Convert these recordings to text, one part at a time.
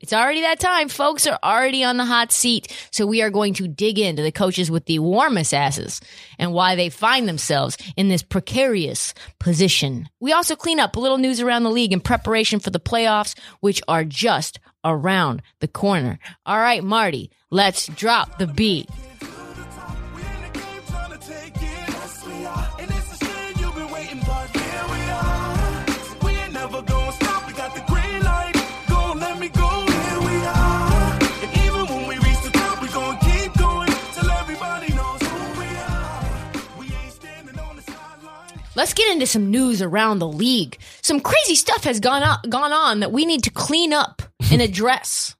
it's already that time. Folks are already on the hot seat. So we are going to dig into the coaches with the warmest asses and why they find themselves in this precarious position. We also clean up a little news around the league in preparation for the playoffs, which are just around the corner. All right, Marty, let's drop the beat. Let's get into some news around the league. Some crazy stuff has gone on, gone on that we need to clean up and address.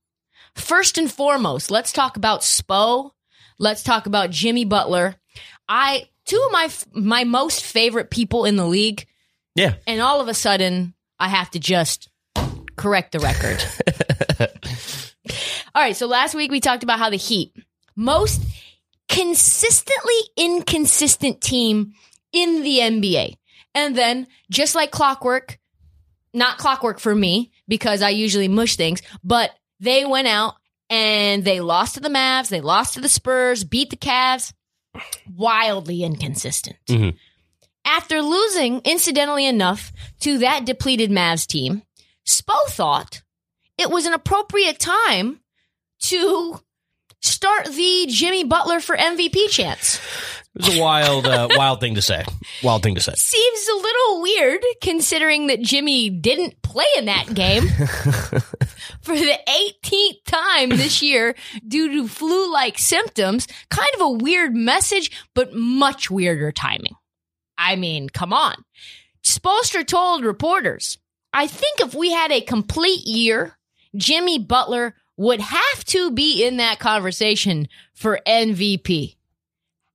First and foremost, let's talk about Spo. Let's talk about Jimmy Butler. I two of my my most favorite people in the league. Yeah. And all of a sudden, I have to just correct the record. all right, so last week we talked about how the Heat most consistently inconsistent team in the NBA. And then, just like clockwork, not clockwork for me because I usually mush things, but they went out and they lost to the Mavs, they lost to the Spurs, beat the Cavs. Wildly inconsistent. Mhm. After losing, incidentally enough, to that depleted Mavs team, Spo thought it was an appropriate time to start the Jimmy Butler for MVP chance. It was a wild, uh, wild thing to say. Wild thing to say. Seems a little weird considering that Jimmy didn't play in that game for the 18th time this year due to flu like symptoms. Kind of a weird message, but much weirder timing. I mean, come on. Spoelstra told reporters, I think if we had a complete year, Jimmy Butler would have to be in that conversation for MVP.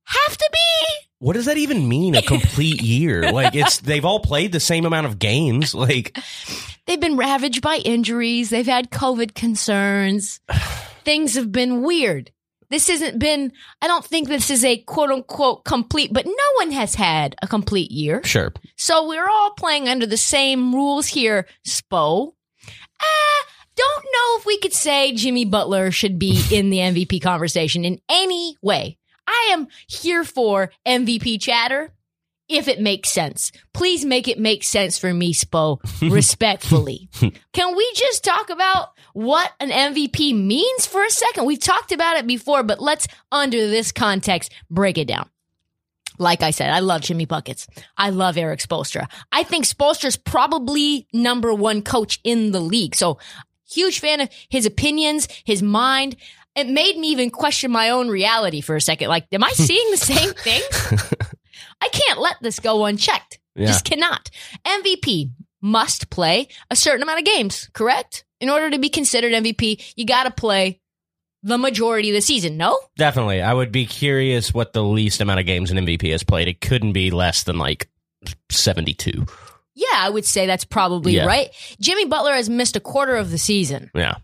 Have to be? What does that even mean? A complete year? Like it's they've all played the same amount of games. Like They've been ravaged by injuries. They've had COVID concerns. Things have been weird. This hasn't been, I don't think this is a quote unquote complete, but no one has had a complete year. sure, So we're all playing under the same rules here, Spo. Uh, don't know if we could say Jimmy Butler should be in the MVP conversation in any way. I am here for MVP chatter if it makes sense. Please make it make sense for me, Spo, respectfully. Can we just talk about what an MVP means for a second? We've talked about it before, but let's, under this context, break it down. Like I said, I love Jimmy Buckets. I love Erik Spoelstra. I think Spoelstra's probably number one coach in the league. So huge fan of his opinions, his mind. It made me even question my own reality for a second. Like, am I seeing the same thing? I can't let this go unchecked. Yeah. Just cannot. MVP must play a certain amount of games, correct? In order to be considered MVP, you got to play the majority of the season, no? definitely. I would be curious what the least amount of games an MVP has played. It couldn't be less than like seventy-two. Yeah, I would say that's probably Yeah. right. Jimmy Butler has missed a quarter of the season. Yeah,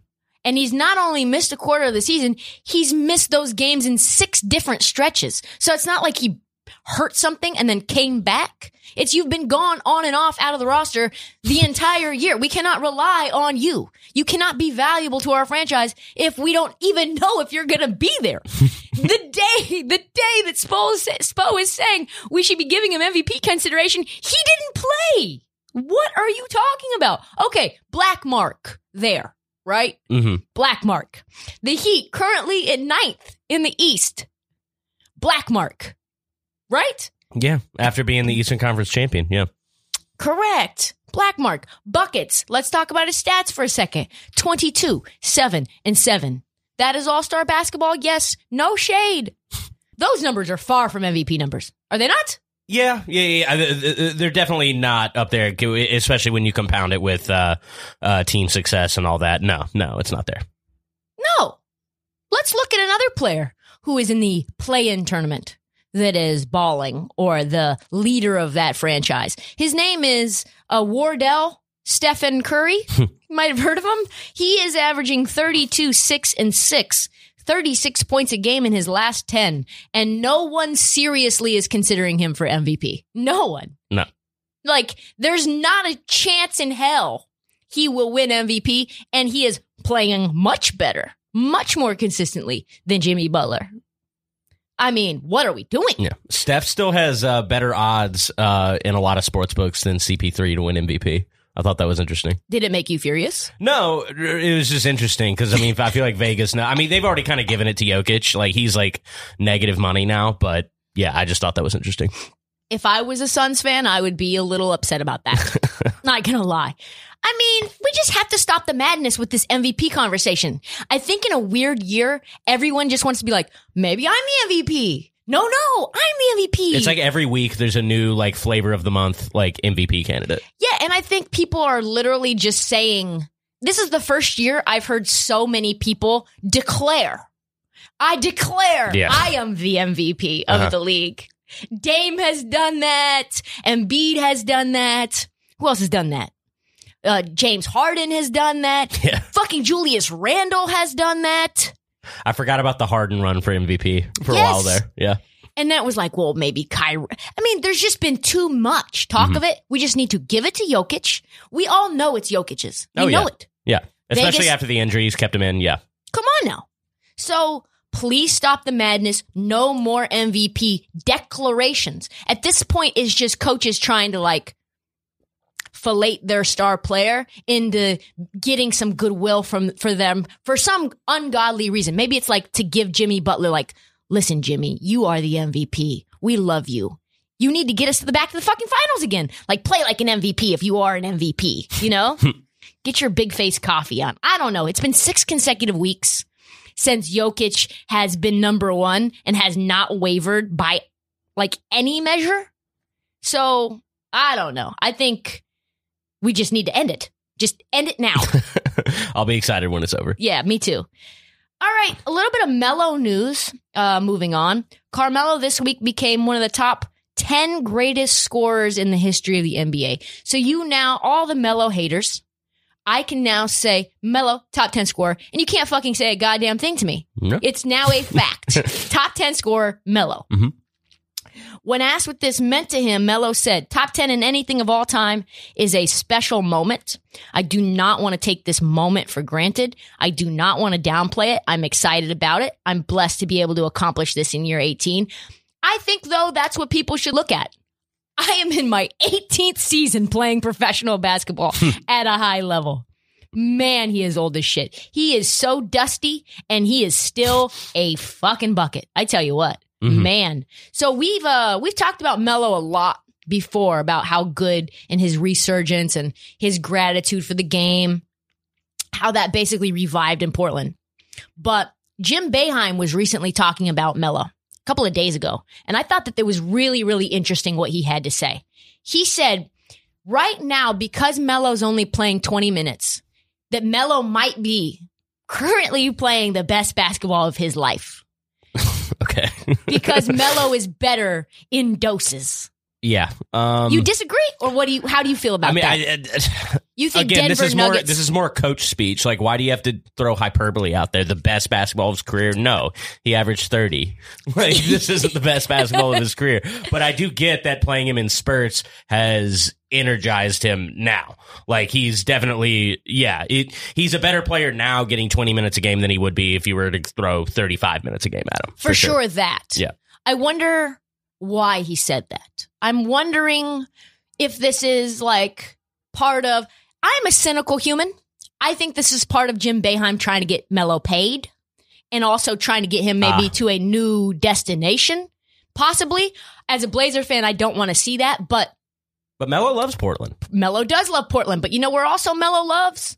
And he's not only missed a quarter of the season, he's missed those games in six different stretches. So it's not like he hurt something and then came back. It's you've been gone on and off out of the roster the entire year. We cannot rely on you. You cannot be valuable to our franchise if we don't even know if you're going to be there. the day, the day that Spo is, Spo is saying we should be giving him MVP consideration, he didn't play. What are you talking about? Okay, black mark there right? Mm-hmm. Black mark. The Heat currently at ninth in the East. Black mark. Right? Yeah, after being the Eastern Conference champion. Yeah. Correct. Black mark. Buckets. Let's talk about his stats for a second. 22, 7, and 7. That is all star basketball. Yes. No shade. Those numbers are far from MVP numbers. Are they not? Yeah, yeah, yeah. They're definitely not up there, especially when you compound it with uh, uh, team success and all that. No, no, it's not there. No. Let's look at another player who is in the play in tournament that is balling or the leader of that franchise. His name is uh, Wardell Stephen Curry. you might have heard of him. He is averaging 32, 6, and 6. 36 points a game in his last 10, and no one seriously is considering him for MVP. No one. No. Like, there's not a chance in hell he will win MVP, and he is playing much better, much more consistently than Jimmy Butler. I mean, what are we doing? Yeah, Steph still has uh, better odds uh, in a lot of sports books than CP3 to win MVP. I thought that was interesting. Did it make you furious? No, it was just interesting because I mean, I feel like Vegas now. I mean, they've already kind of given it to Jokic. Like he's like negative money now, but yeah, I just thought that was interesting. If I was a Suns fan, I would be a little upset about that. Not gonna lie. I mean, we just have to stop the madness with this MVP conversation. I think in a weird year, everyone just wants to be like, maybe I'm the MVP. No, no, I'm the MVP. It's like every week there's a new like flavor of the month like MVP candidate. Yeah, and I think people are literally just saying this is the first year I've heard so many people declare. I declare Yeah. I am the MVP of Uh-huh. the league. Dame has done that. Embiid has done that. Who else has done that? Uh, James Harden has done that. Yeah. Fucking Julius Randle has done that. I forgot about the Harden run for MVP for a while there. Yeah. And that was like, well, maybe Kyrie. I mean, there's just been too much talk Mm-hmm. of it. We just need to give it to Jokic. We all know it's Jokic's. We Oh, know yeah. it. Yeah. Especially Vegas- after the injuries kept him in. Yeah. Come on now. So please stop the madness. No more MVP declarations. At this point, it's just coaches trying to like fillet their star player into getting some goodwill from for them for some ungodly reason. Maybe it's like to give Jimmy Butler like, listen, Jimmy, you are the MVP. We love you. You need to get us to the back of the fucking finals again. Like play like an MVP if you are an MVP, you know? get your big face coffee on. I don't know. It's been six consecutive weeks since Jokic has been number one and has not wavered by like any measure. So I don't know. I think we just need to end it. Just end it now. I'll be excited when it's over. yeah, me too. All right, a little bit of mellow news. Uh, moving on, Carmelo this week became one of the top 10 greatest scorers in the history of the NBA. So you now, all the mellow haters, I can now say Melo, top 10 scorer, and you can't fucking say a goddamn thing to me. No. It's now a fact. top 10 scorer, Melo. Mhm. When asked what this meant to him, Melo said, top 10 in anything of all time is a special moment. I do not want to take this moment for granted. I do not want to downplay it. I'm excited about it. I'm blessed to be able to accomplish this in year 18. I think, though, that's what people should look at. I am in my 18th season playing professional basketball at a high level. Man, he is old as shit. He is so dusty and he is still a fucking bucket. I tell you what, Mhm. man. So we've, uh, we've talked about Melo a lot before about how good and his resurgence and his gratitude for the game, how that basically revived in Portland. But Jim Boeheim was recently talking about Melo couple of days ago. And I thought that it was really, really interesting what he had to say. He said, right now, because Melo's only playing 20 minutes, that Melo might be currently playing the best basketball of his life Okay. because Melo is better in doses. Yeah. Um, you disagree, or what do you? How do you feel about I mean, that? I, you think again, Denver this is more Nuggets? this is more coach speech. Like, why do you have to throw hyperbole out there? The best basketball of his career? No, he averaged thirty. Like, this isn't the best basketball of his career. But I do get that playing him in spurts has energized him now. Like, he's definitely yeah. It, he's a better player now, getting twenty minutes a game than he would be if you were to throw thirty five minutes a game at him. for, sure. that. Yeah. I wonder why he said that. I'm wondering if this is like part of I'm a cynical human. I think this is part of Jim Boeheim trying to get Melo paid and also trying to get him maybe Ah. to a new destination, possibly. As a Blazer fan, I don't want to see that, but But Melo loves Portland. Melo does love Portland. But you know where also Melo loves?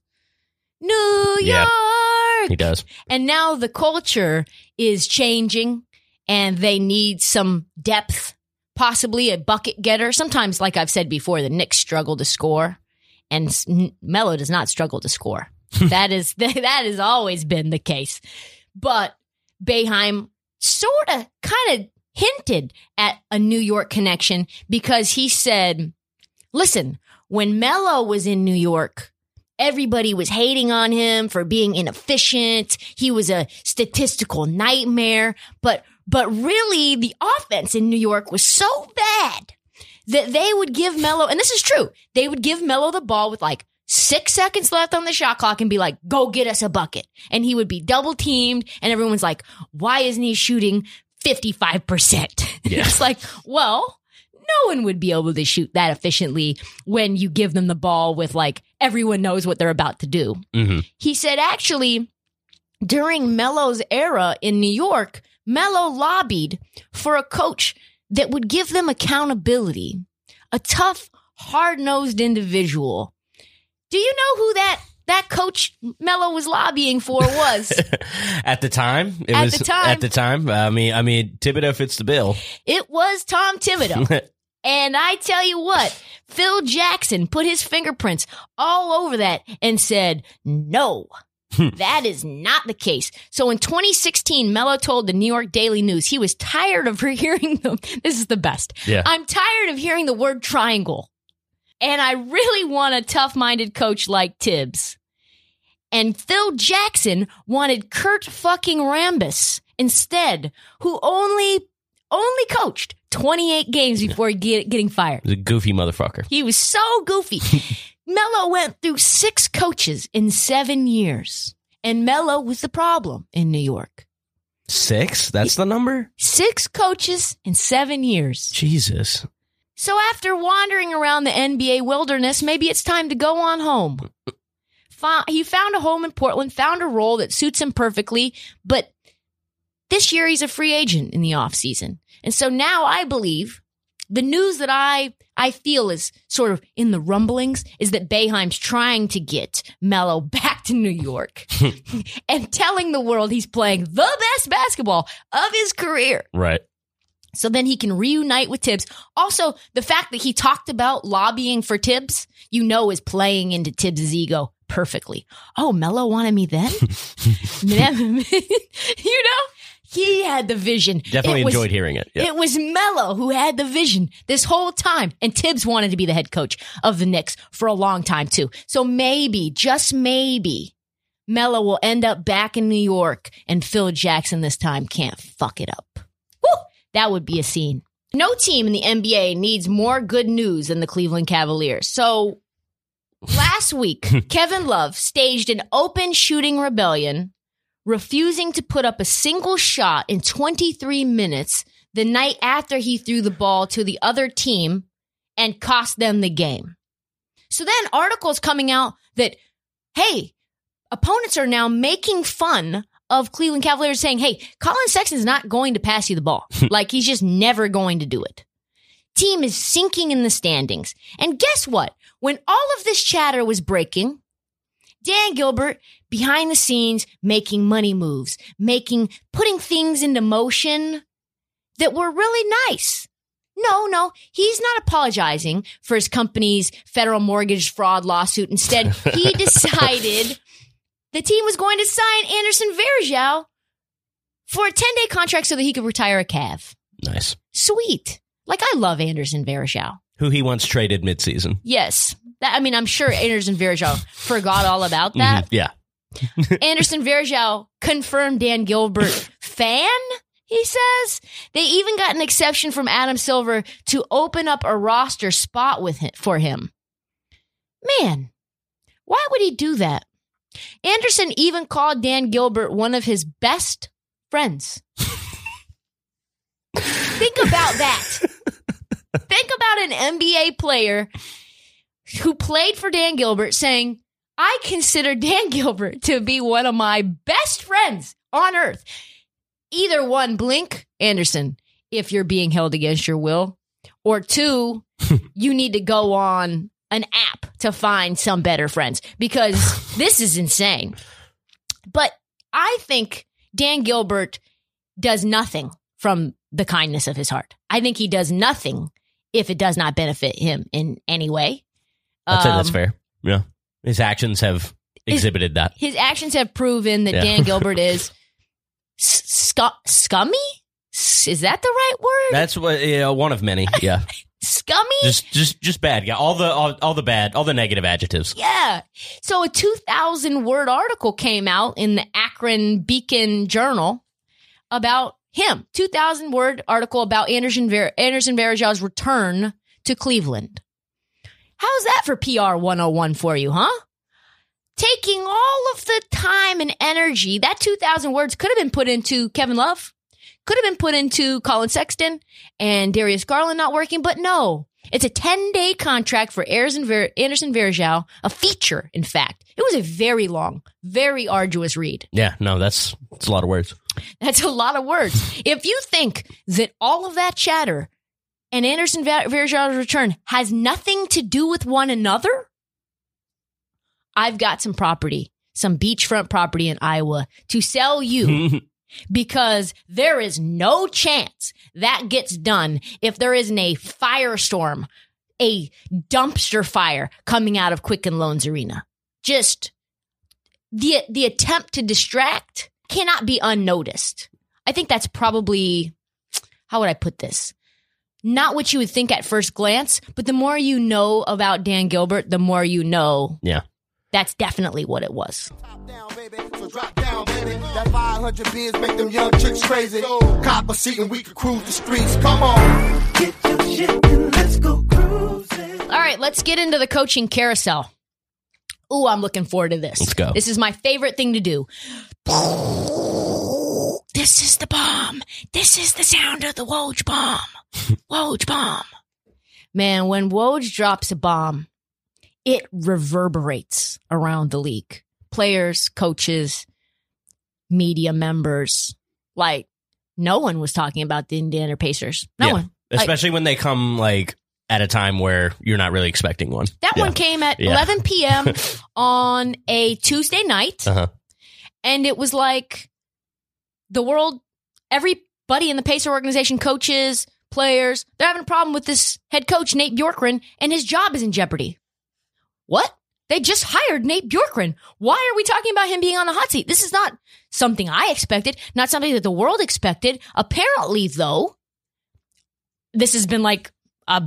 New Yeah. York. He does. And now the culture is changing and they need some depth, possibly a bucket getter. Sometimes, like I've said before, the Knicks struggle to score and Melo does not struggle to score. that is, that has always been the case. But Boeheim sort of kind of hinted at a New York connection because he said, listen, when Melo was in New York, everybody was hating on him for being inefficient. He was a statistical nightmare, but but really the offense in New York was so bad that they would give Melo and this is true. They would give Melo the ball with like 6 seconds left on the shot clock and be like, "Go get us a bucket." And he would be double teamed and everyone's like, "Why isn't he shooting 55%?" Yeah. it's like, "Well, no one would be able to shoot that efficiently when you give them the ball with like everyone knows what they're about to do. hmm He said actually during Melo's era in New York, Melo lobbied for a coach that would give them accountability, a tough, hard-nosed individual. Do you know who that that coach Melo was lobbying for was? at the time, it At was the time. at the time. I mean, I mean, Thibodeau fits the bill. it was Tom Thibodeau. And I tell you what, Phil Jackson put his fingerprints all over that and said, no, Hmm. that is not the case. So in 2016, Melo told the New York Daily News he was tired of hearing them. This is the best. Yeah. I'm tired of hearing the word triangle. And I really want a tough minded coach like Thibs. And Phil Jackson wanted Kurt fucking Rambis instead, who only only coached 28 games before get, getting fired. He's a goofy motherfucker. He was so goofy. Melo went through six coaches in seven years, and Melo was the problem in New York. Six? That's the number? Six coaches in seven years. Jesus. So after wandering around the NBA wilderness, maybe it's time to go on home. He found a home in Portland, found a role that suits him perfectly, but this year he's a free agent in the offseason. And so now I believe the news that I I feel is sort of in the rumblings is that Boeheim's trying to get Melo back to New York and telling the world he's playing the best basketball of his career. Right. So then he can reunite with Thibs. Also, the fact that he talked about lobbying for Thibs, you know, is playing into Thibs' ego perfectly. Oh, Melo wanted me then? you know, he had the vision. Definitely It was- enjoyed hearing it. Yeah. It was Melo who had the vision this whole time. And Thibs wanted to be the head coach of the Knicks for a long time too. So maybe, just maybe, Melo will end up back in New York and Phil Jackson this time can't fuck it up. Woo! That would be a scene. No team in the NBA needs more good news than the Cleveland Cavaliers. So last week, Kevin Love staged an open shooting rebellion, refusing to put up a single shot in 23 minutes the night after he threw the ball to the other team and cost them the game. So then articles coming out that, hey, opponents are now making fun of Cleveland Cavaliers saying, hey, Collin Sexton's not going to pass you the ball. like he's just never going to do it. Team is sinking in the standings. And guess what? When all of this chatter was breaking, Dan Gilbert behind the scenes making money moves, making, putting things into motion that were really nice. No, no, he's not apologizing for his company's federal mortgage fraud lawsuit. Instead, he decided the team was going to sign Anderson Varejao for a 10 day contract so that he could retire a Cav. Nice. Sweet. Like I love Anderson Varejao. Who he once traded midseason. Yes. That, I mean, I'm sure Anderson Varejao forgot all about that. Mhm. Yeah. Anderson Varejao confirmed Dan Gilbert fan. He says they even got an exception from Adam Silver to open up a roster spot with him, for him. Man, why would he do that? Anderson even called Dan Gilbert one of his best friends. Think about that. Think about an NBA player who played for Dan Gilbert saying, I consider Dan Gilbert to be one of my best friends on earth. Either one, Blink Anderson, if you're being held against your will, or two, you need to go on an app to find some better friends because this is insane. But I think Dan Gilbert does nothing from the kindness of his heart. I think he does nothing if it does not benefit him in any way. I'd say that's Um, fair. Yeah. His actions have exhibited that. His actions have proven that Yeah. Dan Gilbert is s- scu- scummy. Is that the right word? That's what you know, one of many. Yeah. scummy. just just just bad. Yeah. All the all, all the bad, all the negative adjectives. Yeah. So a 2,000 word article came out in the Akron Beacon Journal about him. 2,000 word article about Anderson, Ver- Anderson Varejão's return to Cleveland. How's that for PR 101 for you, huh? Taking all of the time and energy, that 2,000 words could have been put into Kevin Love, could have been put into Collin Sexton and Darius Garland not working, but no. It's a 10 day contract for Anderson, Ver- Anderson Varejao, a feature, in fact. It was a very long, very arduous read. Yeah. No, that's that's a lot of words. That's a lot of words. if you think that all of that chatter and Anderson Va- Varejão's return has nothing to do with one another, I've got some property, some beachfront property in Iowa to sell you because there is no chance that gets done if there isn't a firestorm, a dumpster fire coming out of Quicken Loans Arena. Just the the attempt to distract cannot be unnoticed. I think that's probably how would I put this? Not what you would think at first glance, but the more you know about Dan Gilbert, the more you know yeah. that's definitely what it was. Top down, baby. So drop down, baby. That 500 beers make them young chicks crazy. Cop a seat and we can cruise the streets. Come on. Get your shit and let's go cruising. All right, let's get into the coaching carousel. Ooh, I'm looking forward to this. Let's go. This is my favorite thing to do. This is the bomb. This is the sound of the Woj bomb. Woj bomb. Man, when Woj drops a bomb, it reverberates around the league. Players, coaches, media members. Like, no one was talking about the Indiana Pacers. No Yeah. one. Especially when they come like at a time where you're not really expecting one. That Yeah. one came at Yeah. 11 p.m. on a Tuesday night. Uh-huh. And it was like the world, everybody in the Pacer organization, coaches, players, they're having a problem with this head coach, Nate Bjorkgren, and his job is in jeopardy. What? They just hired Nate Bjorkgren. Why are we talking about him being on the hot seat? This is not something I expected, not something that the world expected. Apparently, though, this has been like a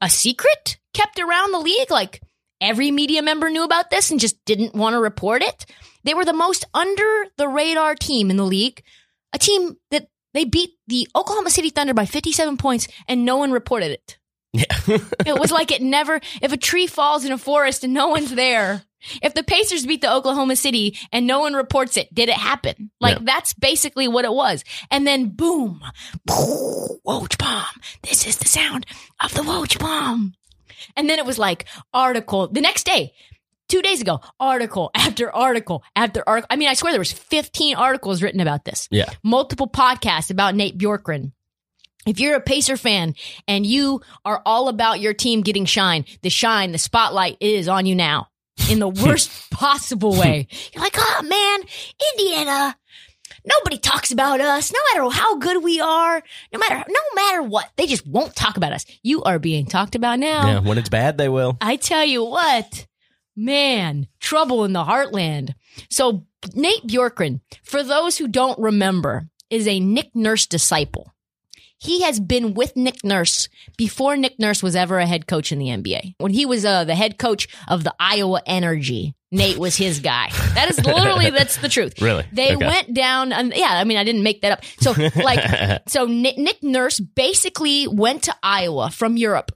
a secret kept around the league. Like every media member knew about this and just didn't want to report it. They were the most under the radar team in the league, a team that they beat the Oklahoma City Thunder by 57 points and no one reported it. Yeah. It was like it never, if a tree falls in a forest and no one's there, if the Pacers beat the Oklahoma City and no one reports it, did it happen? Like Yeah. that's basically what it was. And then boom, Woj bomb. This is the sound of the Woj bomb. And then it was like article the next day, two days ago, article after article after article. I mean, I swear there was 15 articles written about this yeah. multiple podcasts about Nate Bjorkgren. If you're a Pacer fan and you are all about your team getting shine, the shine, the spotlight is on you now in the worst possible way. You're like, oh man, Indiana. Nobody talks about us, no matter how good we are, no matter no matter what. They just won't talk about us. You are being talked about now. Yeah. When it's bad, they will. I tell you what, man, trouble in the heartland. So Nate Bjorkgren, for those who don't remember, is a Nick Nurse disciple. He has been with Nick Nurse before Nick Nurse was ever a head coach in the NBA. When he was uh, the head coach of the Iowa Energy, Nate was his guy. That is literally that's the truth. Really? They Okay. went down, and yeah, I mean, I didn't make that up. So, like, so Nick, Nick Nurse basically went to Iowa from Europe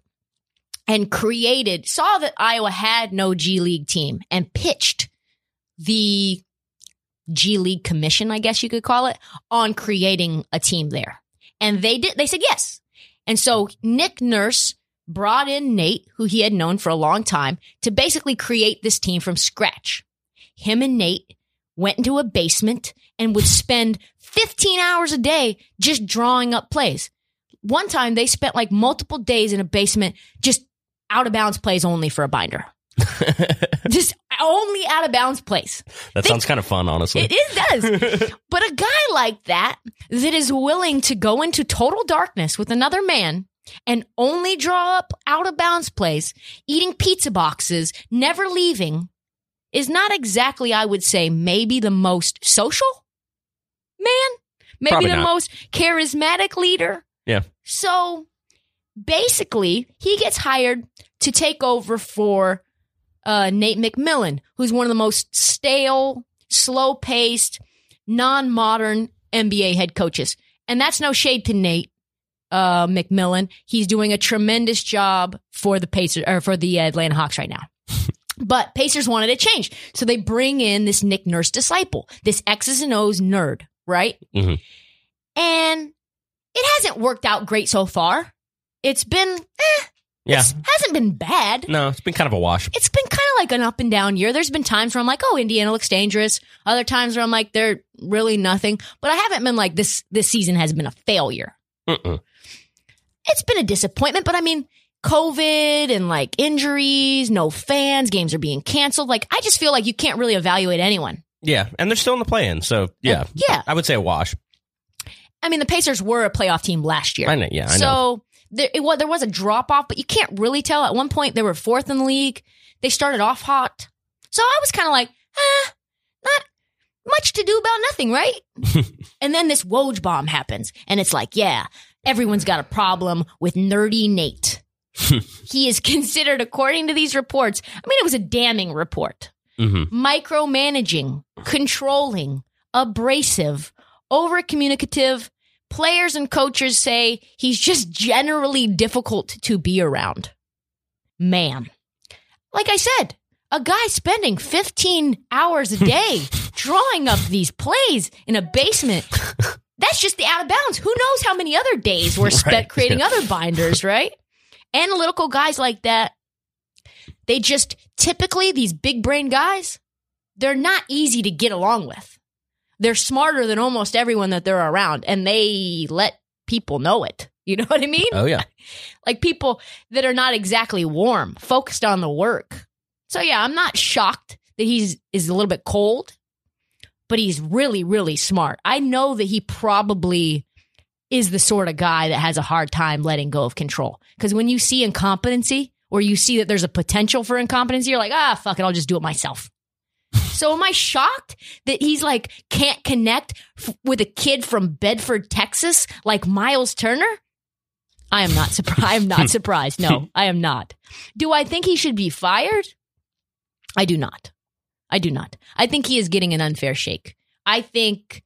and created, saw that Iowa had no G League team and pitched the G League Commission, I guess you could call it, on creating a team there. And they did, they said yes. And so Nick Nurse brought in Nate, who he had known for a long time, to basically create this team from scratch. Him and Nate went into a basement and would spend 15 hours a day just drawing up plays. One time they spent like multiple days in a basement just out of bounds plays only for a binder. just only out of bounds plays. That Think- sounds kind of fun, honestly. It, it does. but a guy like that, that is willing to go into total darkness with another man and only draw up out of bounds plays, eating pizza boxes, never leaving, is not exactly, I would say, maybe the most social man, maybe Probably the not. most charismatic leader. Yeah. So basically, he gets hired to take over for uh, Nate McMillan, who's one of the most stale, slow paced, non modern NBA head coaches. And that's no shade to Nate uh, McMillan. He's doing a tremendous job for the Pacers or for the Atlanta Hawks right now. But Pacers wanted a change. So they bring in this Nick Nurse disciple, this X's and O's nerd, right? Mhm. And it hasn't worked out great so far. It's been, eh, yeah. it's- hasn't been bad No, it's been kind of a wash. it's been kind of like an up and down year. There's been times where I'm like, oh, Indiana looks dangerous. Other times where I'm like, they're really nothing. But I haven't been like this. This season has been a failure. Mm-mm. It's been a disappointment. But I mean, COVID and like injuries, no fans, games are being canceled. Like I just feel like you can't really evaluate anyone. Yeah, and they're still in the play-in, so yeah, Yeah. I would say a wash. I mean, the Pacers were a playoff team last year. I know, yeah, I know. There, it, was, there was a drop off, but you can't really tell. At one point, they were fourth in the league. They started off hot. So I was kind of like, eh, not much to do about nothing, right? and then this Woj bomb happens, and it's like, yeah, everyone's got a problem with nerdy Nate. he is considered, according to these reports, I mean, it was a damning report hmm micromanaging, controlling, abrasive, over communicative. Players and coaches say he's just generally difficult to be around. Man, like I said, a guy spending 15 hours a day drawing up these plays in a basement. That's just the out of bounds. Who knows how many other days were spent Right. creating other binders, right? Analytical guys like that they just typically these big brain guys, they're not easy to get along with. They're smarter than almost everyone that they're around, and they let people know it. You know what I mean? Oh yeah, Like people that are not exactly warm, focused on the work. So yeah, I'm not shocked that he's is a little bit cold, but he's really, really smart. I know that he probably is the sort of guy that has a hard time letting go of control. Because when you see incompetency or you see that there's a potential for incompetency, you're like, ah, fuck it, I'll just do it myself. So am I shocked that he's like can't connect f- with a kid from Bedford, Texas, like Myles Turner? I am not surprised. I am not surprised. No, I am not. Do I think he should be fired? I do not. I do not. I think he is getting an unfair shake. I think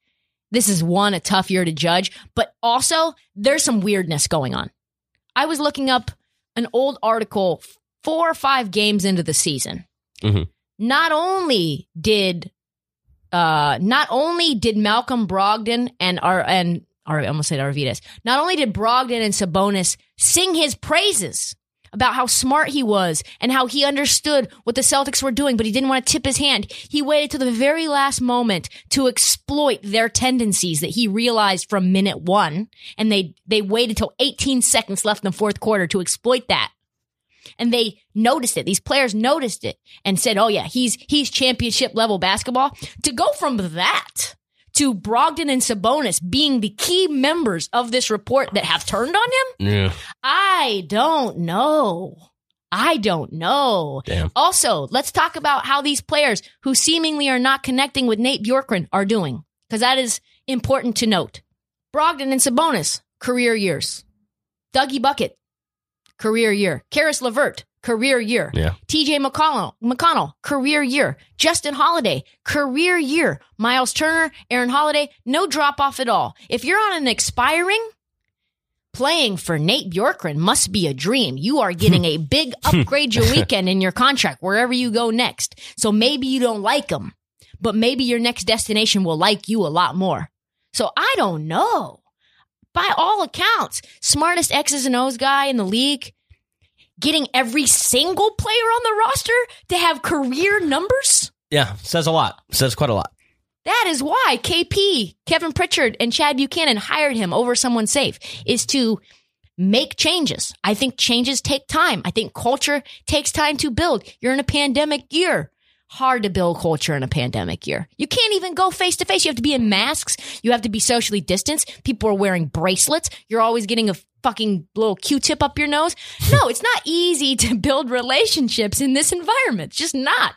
this is one a tough year to judge, but also there's some weirdness going on. I was looking up an old article four or five games into the season. Mhm. Not only did uh not only did Malcolm Brogdon and our and or I almost said Arvydas, not only did Brogdon and Sabonis sing his praises about how smart he was and how he understood what the Celtics were doing, but he didn't want to tip his hand. He waited to the very last moment to exploit their tendencies that he realized from minute one. And they, they waited till 18 seconds left in the fourth quarter to exploit that. And they noticed it. These players noticed it and said, Oh yeah, he's, he's championship level basketball. To go from that to Brogdon and Sabonis being the key members of this report that have turned on him. yeah, I don't know. I don't know. damn. Also, let's talk about how these players who seemingly are not connecting with Nate Bjorkgren are doing, because that is important to note. Brogdon and Sabonis, career years. Dougie Bucket, career year. Caris LeVert, career year. Yeah, TJ McConnell, McConnell, career year. Justin Holiday, career year. Myles Turner, Aaron Holiday, no drop off at all. If you're on an expiring, playing for Nate Bjorkgren must be a dream. You are getting a big upgrade your weekend in your contract wherever you go next. So maybe you don't like him, but maybe your next destination will like you a lot more. So I don't know. By all accounts, smartest X's and O's guy in the league. getting every single player on the roster to have career numbers? Yeah, says a lot. Says quite a lot. That is why KP, Kevin Pritchard, and Chad Buchanan hired him over someone safe, is to make changes. I think changes take time. I think culture takes time to build. You're in a pandemic year. Hard to build culture in a pandemic year. You can't even go face to face. You have to be in masks. You have to be socially distanced. People are wearing bracelets. You're always getting a fucking little Q-tip up your nose. No, it's not easy to build relationships in this environment. It's just not.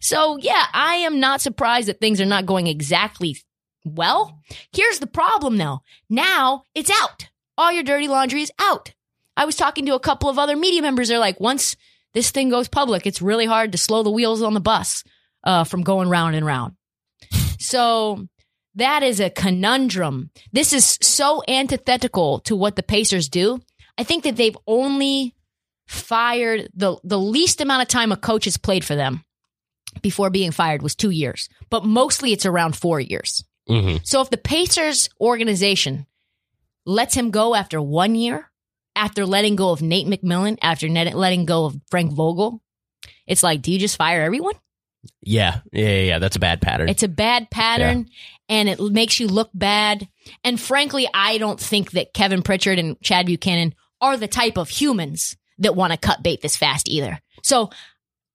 So yeah, I am not surprised that things are not going exactly well. Here's the problem though. Now it's out. All your dirty laundry is out. I was talking to a couple of other media members. They're like, once this thing goes public, it's really hard to slow the wheels on the bus uh, from going round and round. So that is a conundrum. This is so antithetical to what the Pacers do. I think that they've only fired the the least amount of time a coach has played for them before being fired was two years, but mostly it's around four years. Mm-hmm. So if the Pacers organization lets him go after one year, after letting go of Nate McMillan, after letting go of Frank Vogel, it's like, do you just fire everyone? Yeah, yeah, yeah, yeah. That's a bad pattern. It's a bad pattern and it makes you look bad. And frankly, I don't think that Kevin Pritchard and Chad Buchanan are the type of humans that want to cut bait this fast either. So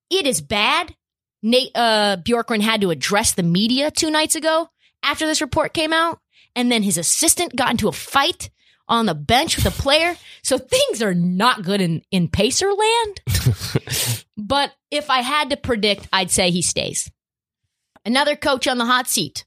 it is bad. Nate uh, Bjorkgren had to address the media two nights ago after this report came out. And then his assistant got into a fight on the bench with a player. So things are not good in, in Pacer land. but if I had to predict, I'd say he stays. Another coach on the hot seat,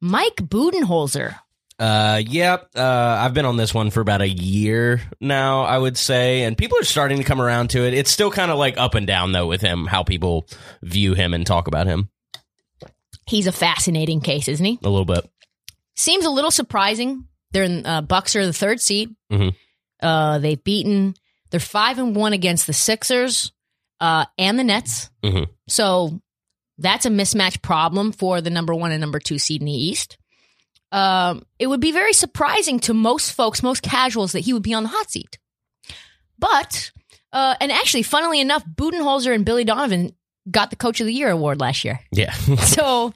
Mike Budenholzer. Uh, yep. Uh, I've been on this one for about a year now, I would say, and people are starting to come around to it. It's still kind of like up and down though with him, how people view him and talk about him He's a fascinating case, isn't he? a little bit. Seems a little surprising. They're in uh, Bucks are the third seed. Mhm. Uh, they've beaten. They're five and one against the Sixers uh, and the Nets. Mhm. So that's a mismatch problem for the number one and number two seed in the East. Um, it would be very surprising to most folks, most casuals, that he would be on the hot seat. But uh, and actually, funnily enough, Budenholzer and Billy Donovan got the Coach of the Year award last year. Yeah. So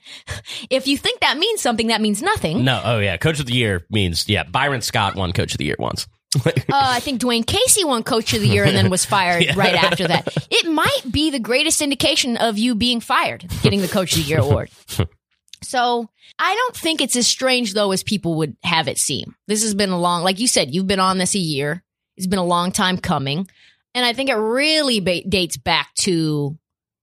if you think that means something, that means nothing. no. Oh yeah. Coach of the year means yeah. Byron Scott won Coach of the year once. Uh, I think Dwane Casey won Coach of the Year and then was fired Yeah. right after that. It might be the greatest indication of you being fired, getting the Coach of the Year award. So I don't think it's as strange though as people would have it seem. This has been a long, like you said, you've been on this a year. It's been a long time coming, and I think it really ba- dates back to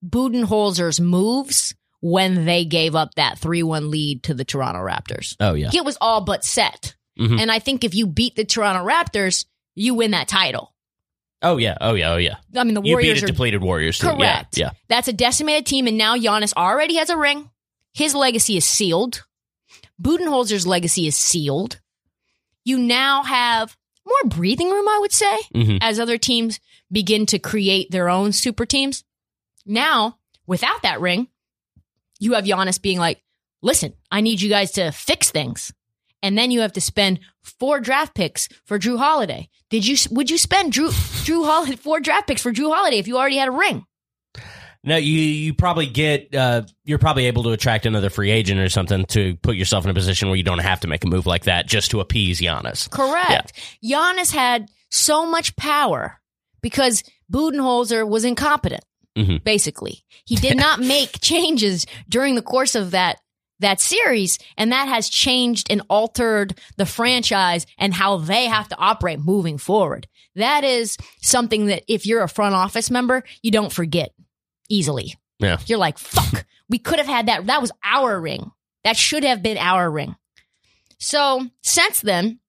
Budenholzer's moves when they gave up that three-one lead to the Toronto Raptors. oh yeah. It was all but set. Mhm. And I think if you beat the Toronto Raptors, you win that title. Oh yeah. Oh yeah. Oh yeah. I mean, the You beat Warriors a are depleted Warriors. Yeah, correct. Yeah. That's a decimated team, and now Giannis already has a ring. His legacy is sealed. Budenholzer's legacy is sealed. You now have more breathing room, I would say, Mhm. as other teams begin to create their own super teams. Now, without that ring, you have Giannis being like, listen, I need you guys to fix things. And then you have to spend four draft picks for Jrue Holiday. Did you would you spend Jrue Jrue Holiday four draft picks for Jrue Holiday if you already had a ring? No, you you probably get uh, you're probably able to attract another free agent or something to put yourself in a position where you don't have to make a move like that just to appease Giannis. Correct. Giannis had so much power because Budenholzer was incompetent. Mhm. Basically, he did not make changes during the course of that that series, and that has changed and altered the franchise and how they have to operate moving forward. That is something that if you're a front office member, you don't forget easily. Yeah. You're like, fuck, we could have had that. That was our ring. That should have been our ring. So since then,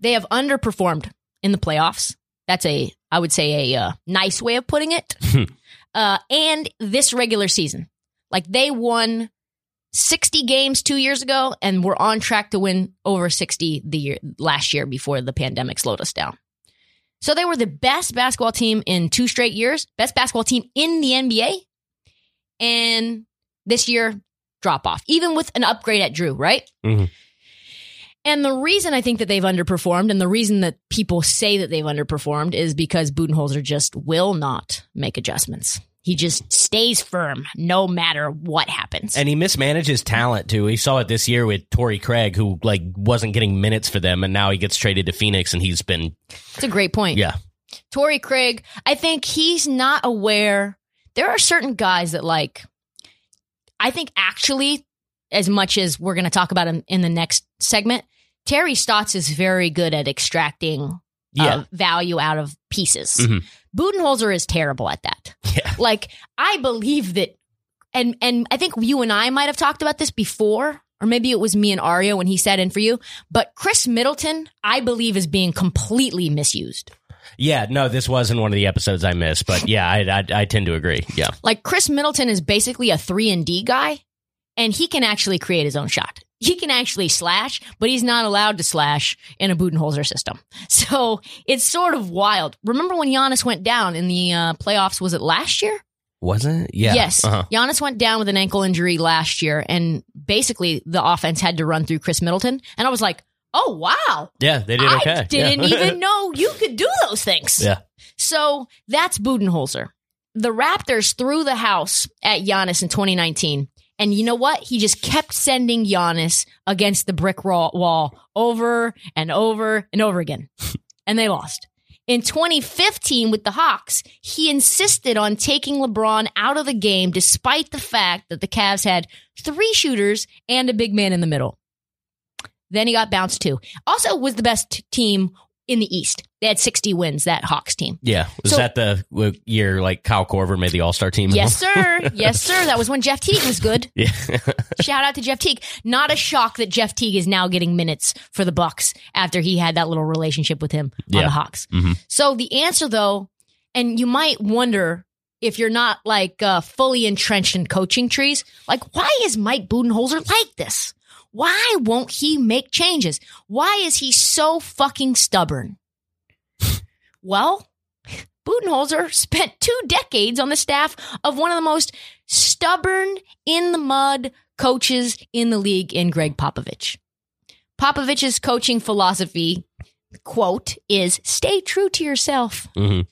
they have underperformed in the playoffs. That's a, I would say, a uh, nice way of putting it. uh, and this regular season, like they won 60 games two years ago and were on track to win over 60 the year last year before the pandemic slowed us down. So they were the best basketball team in two straight years, best basketball team in the NBA. And this year, drop off, even with an upgrade at Jrue, right? Mhm. And the reason I think that they've underperformed and the reason that people say that they've underperformed is because Budenholzer just will not make adjustments. He just stays firm no matter what happens. And he mismanages talent too. We saw it this year with Torrey Craig, who like wasn't getting minutes for them, and now he gets traded to Phoenix, and he's been It's a great point. yeah, Torrey Craig, I think he's not aware. There are certain guys that like, I think actually, as much as we're going to talk about him in the next segment, Terry Stotts is very good at extracting yeah, uh, value out of pieces. Mhm. Budenholzer is terrible at that. yeah, Like, I believe that, and and I think you and I might have talked about this before, or maybe it was me and Aria when he sat in for you. But Khris Middleton, I believe, is being completely misused. yeah. No, this wasn't one of the episodes I missed, but yeah, I, I, I tend to agree. Yeah, Like Khris Middleton is basically a three and D guy, and he can actually create his own shot. He can actually slash, but he's not allowed to slash in a Budenholzer system. So it's sort of wild. Remember when Giannis went down in the uh, playoffs? Was it last year? wasn't it? Yeah, Yes. Uh-huh. Giannis went down with an ankle injury last year, and basically the offense had to run through Khris Middleton. And I was like, oh, wow. Yeah, they did okay. I didn't Yeah. even know you could do those things. Yeah. So that's Budenholzer. The Raptors threw the house at Giannis in 2019. And you know what? He just kept sending Giannis against the brick wall wall over and over and over again. and they lost. In 2015 with the Hawks, he insisted on taking LeBron out of the game despite the fact that the Cavs had three shooters and a big man in the middle. Then he got bounced too. Also was the best team in the East. They had 60 wins, that Hawks team. Yeah, was So- that the year like Kyle Korver made the All Star team? Yes, sir. Yes, sir. That was when Jeff Teague was good. Yeah, Shout out to Jeff Teague. Not a shock that Jeff Teague is now getting minutes for the Bucks after he had that little relationship with him on Yeah. the Hawks. Mhm. So the answer though, and you might wonder if you're not like uh, fully entrenched in coaching trees, like why is Mike Budenholzer like this? Why won't he make changes? Why is he so fucking stubborn? well, Budenholzer spent two decades on the staff of one of the most stubborn in the mud coaches in the league in Gregg Popovich. Popovich's coaching philosophy, quote, is stay true to yourself. Mhm.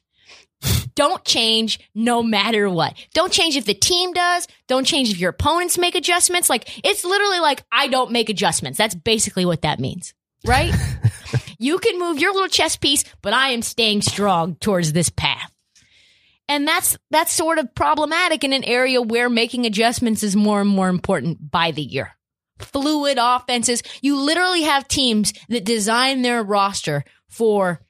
Don't change no matter what. Don't change if the team does. Don't change if your opponents make adjustments. Like, it's literally like, I don't make adjustments. That's basically what that means, right? you can move your little chess piece, but I am staying strong towards this path. And that's that's sort of problematic in an area where making adjustments is more and more important by the year. Fluid offenses. You literally have teams that design their roster for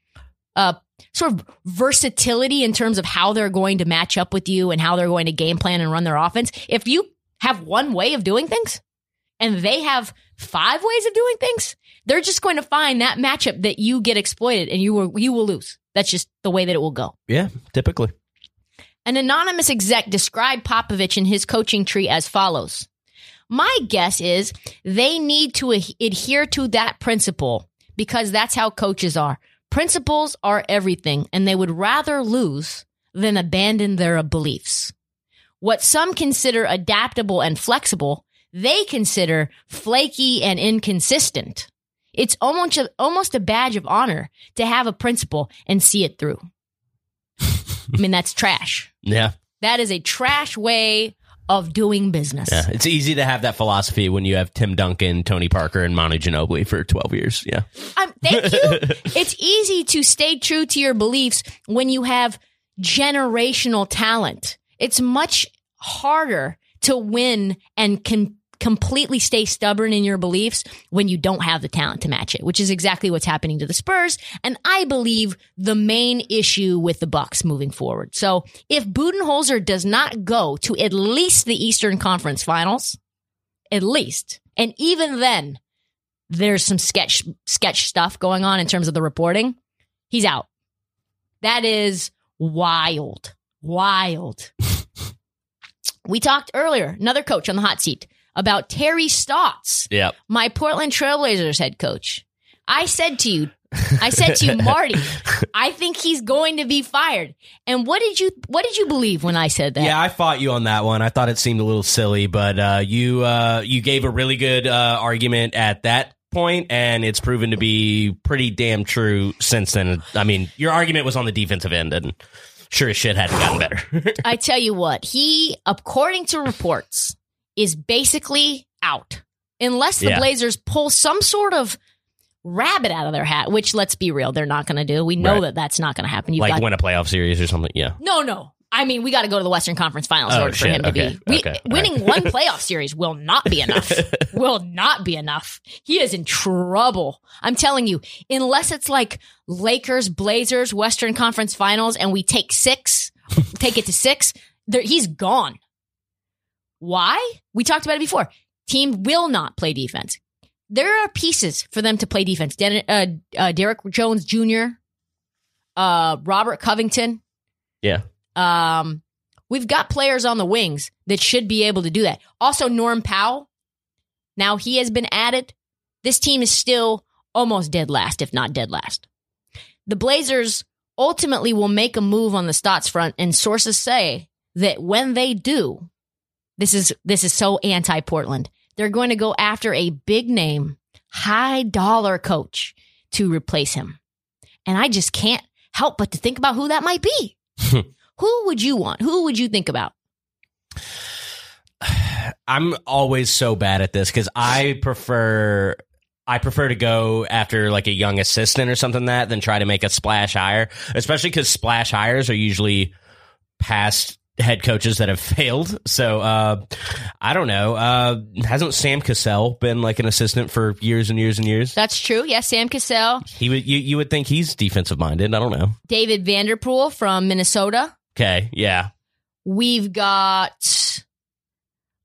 uh sort of versatility in terms of how they're going to match up with you and how they're going to game plan and run their offense. If you have one way of doing things and they have five ways of doing things, they're just going to find that matchup that you get exploited and you will you will lose. That's just the way that it will go. yeah, typically. An anonymous exec described Popovich and his coaching tree as follows. My guess is they need to adhere to that principle because that's how coaches are. Principles are everything, and they would rather lose than abandon their beliefs. What some consider adaptable and flexible, they consider flaky and inconsistent. It's almost a, almost a badge of honor to have a principle and see it through. I mean, that's trash. Yeah, That is a trash way of doing business. yeah. It's easy to have that philosophy when you have Tim Duncan, Tony Parker, and Manu Ginobili for twelve years. Yeah, Um, thank you. it's easy to stay true to your beliefs when you have generational talent. It's much harder to win and can completely stay stubborn in your beliefs when you don't have the talent to match it, which is exactly what's happening to the Spurs. And I believe the main issue with the Bucks moving forward. So if Budenholzer does not go to at least the Eastern Conference finals, at least, and even then, there's some sketch sketch stuff going on in terms of the reporting. He's out. That is wild. Wild. we talked earlier, another coach on the hot seat, about Terry Stotts, yeah. my Portland Trailblazers head coach. I said to you, I said to you, Marty, I think he's going to be fired. And what did you what did you believe when I said that? Yeah, I fought you on that one. I thought it seemed a little silly, but uh, you uh, you gave a really good uh, argument at that point, and it's proven to be pretty damn true since then. I mean, your argument was on the defensive end, and sure as shit hadn't gotten better. I tell you what, he, according to reports, is basically out unless the Yeah. Blazers pull some sort of rabbit out of their hat. Which, let's be real, they're not going to do. We know Right. that that's not going to happen. You've like got win a playoff series or something. Yeah. no, no. I mean, we got to go to the Western Conference Finals in Oh, order for him to Okay. be. We, Okay. Winning right. one playoff series will not be enough. will not be enough. He is in trouble. I'm telling you, unless it's like Lakers, Blazers, Western Conference Finals, and we take six, take it to six, there, he's gone. Why? We talked about it before. Team will not play defense. There are pieces for them to play defense. Den- uh, uh, Derrick Jones Jr., uh, Robert Covington. Yeah. Um, we've got players on the wings that should be able to do that. Also, Norm Powell. Now he has been added. This team is still almost dead last, if not dead last. The Blazers ultimately will make a move on the Stotts front, and sources say that when they do, this is this is so anti-Portland. They're going to go after a big name, high dollar coach to replace him. And I just can't help but to think about who that might be. who would you want? Who would you think about? I'm always so bad at this because I prefer I prefer to go after like a young assistant or something that than try to make a splash hire, especially because splash hires are usually past head coaches that have failed. So uh, I don't know. Uh, hasn't Sam Cassell been like an assistant for years and years and years? That's true. Yes, Sam Cassell, He would you, you would think he's defensive minded. I don't know. David Vanterpool from Minnesota. Okay, yeah. We've got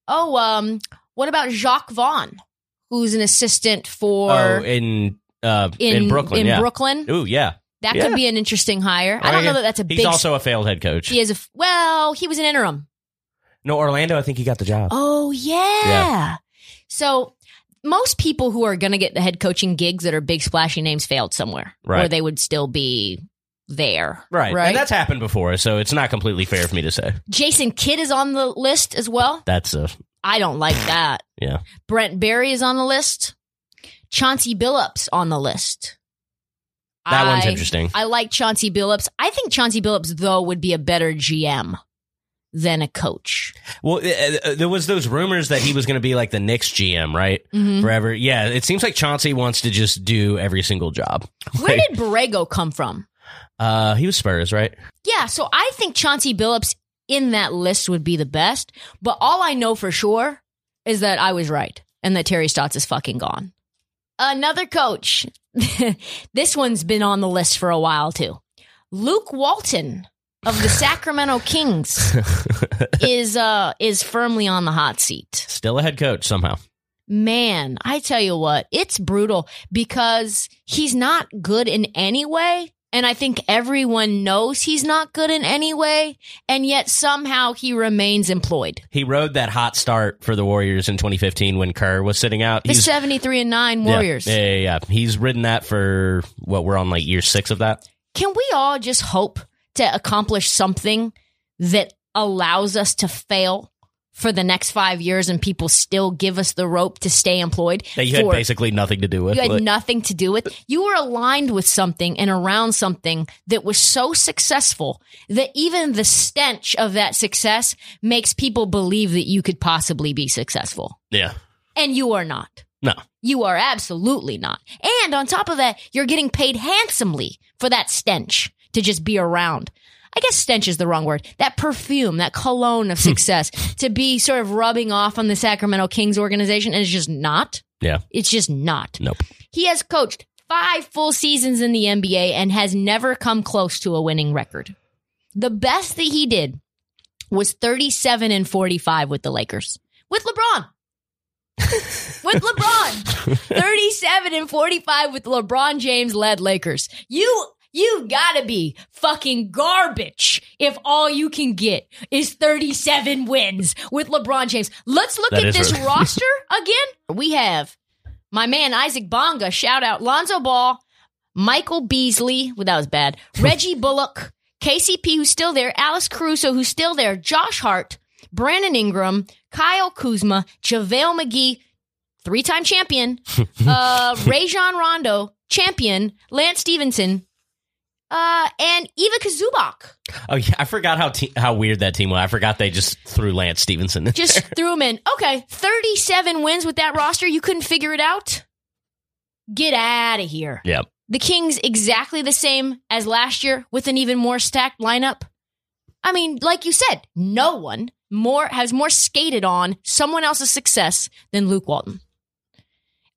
oh, um, what about Jacque Vaughn, who's an assistant for oh, in uh in, Brooklyn. In yeah. Brooklyn, Ooh, yeah. That yeah. could be an interesting hire. I oh, don't know that that's a big He's big. also a failed head coach. he is a well. He was an interim. No, Orlando. I think he got the job. Oh yeah. Yeah. So most people who are going to get the head coaching gigs that are big splashy names failed somewhere, Right. where they would still be there. Right. Right. And that's happened before, so it's not completely fair for me to say. Jason Kidd is on the list as well. That's a I don't like that. yeah. Brent Barry is on the list. Chauncey Billups on the list. That one's interesting. I like Chauncey Billups. I think Chauncey Billups though would be a better GM than a coach. Well, uh, uh, there was those rumors that he was going to be like the Knicks GM, right? Mhm. Forever. Yeah, it seems like Chauncey wants to just do every single job. Where Like, did Borrego come from? uh he was Spurs, right? Yeah, so I think Chauncey Billups in that list would be the best. But all I know for sure is that I was right and that Terry Stotts is fucking gone. Another coach. this one's been on the list for a while too. Luke Walton of the Sacramento Kings is uh is firmly on the hot seat. Still a head coach somehow. Man, I tell you what, it's brutal because he's not good in any way. And I think everyone knows he's not good in any way. And yet somehow he remains employed. He rode that hot start for the Warriors in 2015 when Kerr was sitting out. The 73 and 9 Warriors. Yeah, yeah, yeah. He's ridden that for what we're on like year six of that. Can we all just hope to accomplish something that allows us to fail for the next five years and people still give us the rope to stay employed? That you had basically nothing to do with. You had Like, nothing to do with. You were aligned with something and around something that was so successful that even the stench of that success makes people believe that you could possibly be successful. yeah. And you are not. No. You are absolutely not. And on top of that, you're getting paid handsomely for that stench to just be around. I guess stench is the wrong word. That perfume, that cologne of hmm. success to be sort of rubbing off on the Sacramento Kings organization and it's just not. Yeah. It's just not. Nope. He has coached five full seasons in the NBA and has never come close to a winning record. The best that he did was 37 and 45 with the Lakers. With LeBron. with LeBron. 37 and 45 with LeBron James led Lakers. You you gotta be fucking garbage if all you can get is 37 wins with LeBron James. Let's look That at this right. roster again. We have my man Isaac Bonga, shout out Lonzo Ball, Michael Beasley, well, that was bad, Reggie Bullock, KCP, who's still there, Alex Caruso, who's still there, Josh Hart, Brandon Ingram, Kyle Kuzma, JaVale McGee, three time champion, uh, Rajon Rondo, champion, Lance Stephenson, uh, and Ivica Zubac. Oh yeah, I forgot how te- how weird that team was. I forgot they just threw Lance Stephenson. In Just there. threw him in. Okay, 37 wins with that roster. You couldn't figure it out? Get out of here. Yep. The Kings exactly the same as last year with an even more stacked lineup. I mean, like you said, no one more has more skated on someone else's success than Luke Walton.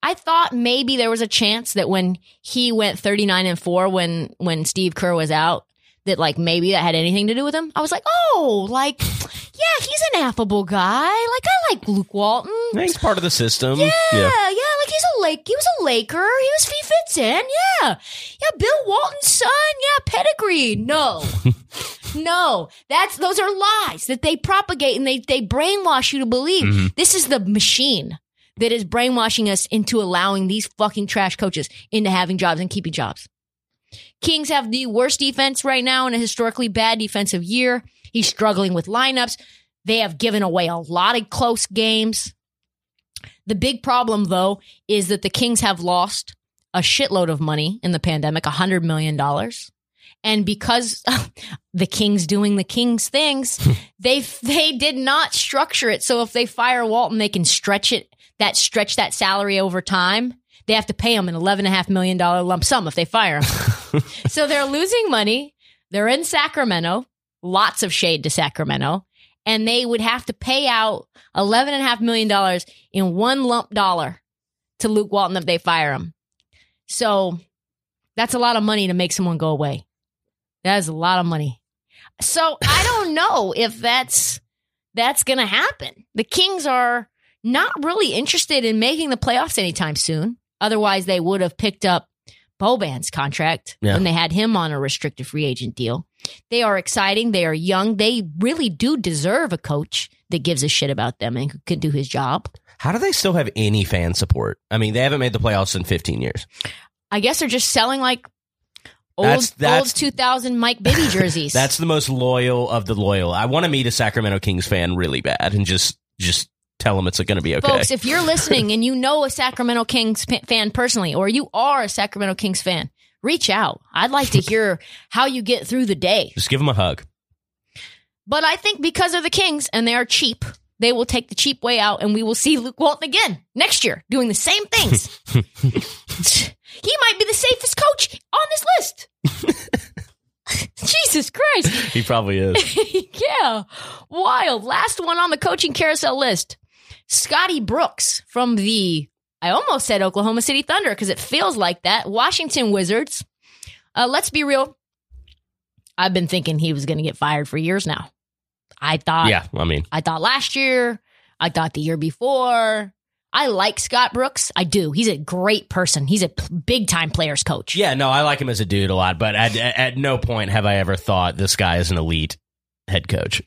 I thought maybe there was a chance that when he went 39 and 4 when when Steve Kerr was out that like maybe that had anything to do with him. I was like, "Oh, like yeah, he's an affable guy. Like I like Luke Walton. He's part of the system. Yeah, yeah, like he's a lake. He was a Laker. He was he fits in. Yeah, yeah. Bill Walton's son. Yeah, pedigree. No, no. That's those are lies that they propagate and they they brainwash you to believe. Mm-hmm. This is the machine that is brainwashing us into allowing these fucking trash coaches into having jobs and keeping jobs. Kings have the worst defense right now in a historically bad defensive year. He's struggling with lineups. They have given away a lot of close games. The big problem, though, is that the Kings have lost a shitload of money in the pandemic, $100 million. And because the Kings doing the Kings things, they they did not structure it. So if they fire Walton, they can stretch it, that stretch that salary over time. They have to pay him an $11.5 million lump sum if they fire him. so they're losing money. They're in Sacramento, lots of shade to Sacramento and they would have to pay out $11.5 million in one lump dollar to Luke Walton if they fire him. So that's a lot of money to make someone go away. That is a lot of money. So I don't know if that's that's going to happen. The Kings are not really interested in making the playoffs anytime soon. Otherwise, they would have picked up Boban's contract Yeah. when they had him on a restricted free agent deal. They are exciting. They are young. They really do deserve a coach that gives a shit about them and can do his job. How do they still have any fan support? I mean, they haven't made the playoffs in 15 years. I guess they're just selling like old, That's- that's- old 2000 Mike Bibby jerseys. That's the most loyal of the loyal. I want to meet a Sacramento Kings fan really bad and just just tell them it's going to be okay. Folks, if you're listening and you know a Sacramento Kings fan personally, or you are a Sacramento Kings fan, reach out. I'd like to hear how you get through the day. just give them a hug. But I think because of the Kings and they are cheap, they will take the cheap way out and we will see Luke Walton again next year doing the same things. he might be the safest coach on this list. Jesus Christ. He probably is. yeah. Wild. Last one on the coaching carousel list. Scotty Brooks from the, I almost said Oklahoma City Thunder because it feels like that. Washington Wizards. Uh, let's be real. I've been thinking he was going to get fired for years now. I thought, yeah, I mean, I thought last year. I thought the year before. I like Scott Brooks. I do. He's a great person. He's a big time players coach. yeah, no, I like him as a dude a lot, but at, at, at no point have I ever thought this guy is an elite head coach.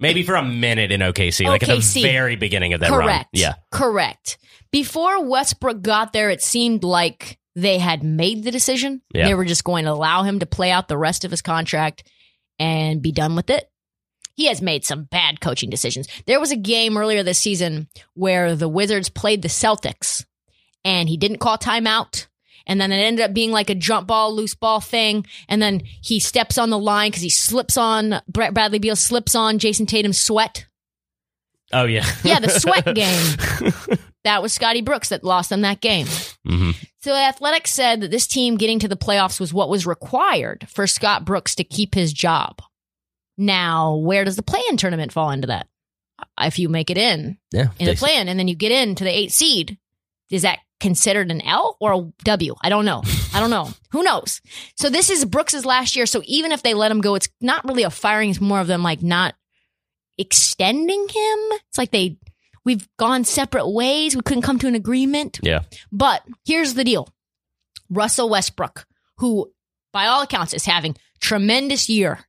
Maybe for a minute in OKC, like at OKC. the very beginning of that run. Correct. Yeah. Correct. Before Westbrook got there, it seemed like they had made the decision. Yeah. They were just going to allow him to play out the rest of his contract and be done with it. He has made some bad coaching decisions. There was a game earlier this season where the Wizards played the Celtics and he didn't call timeout. And then it ended up being like a jump ball, loose ball thing. And then he steps on the line because he slips on, Brett Bradley Beal slips on Jayson Tatum's sweat. Oh, yeah. Yeah, the sweat game. That was Scotty Brooks that lost them that game. hmm So Athletics said that this team getting to the playoffs was what was required for Scott Brooks to keep his job. Now, where does the play-in tournament fall into that? If you make it in Yeah. in the play-in and then you get into the eight seed, is that considered an L or a W? I don't know. I don't know. Who knows? So this is Brooks's last year. So even if they let him go, it's not really a firing. It's more of them like not extending him. It's like they we've gone separate ways. We couldn't come to an agreement. Yeah. But here's the deal. Russell Westbrook, who by all accounts is having tremendous year,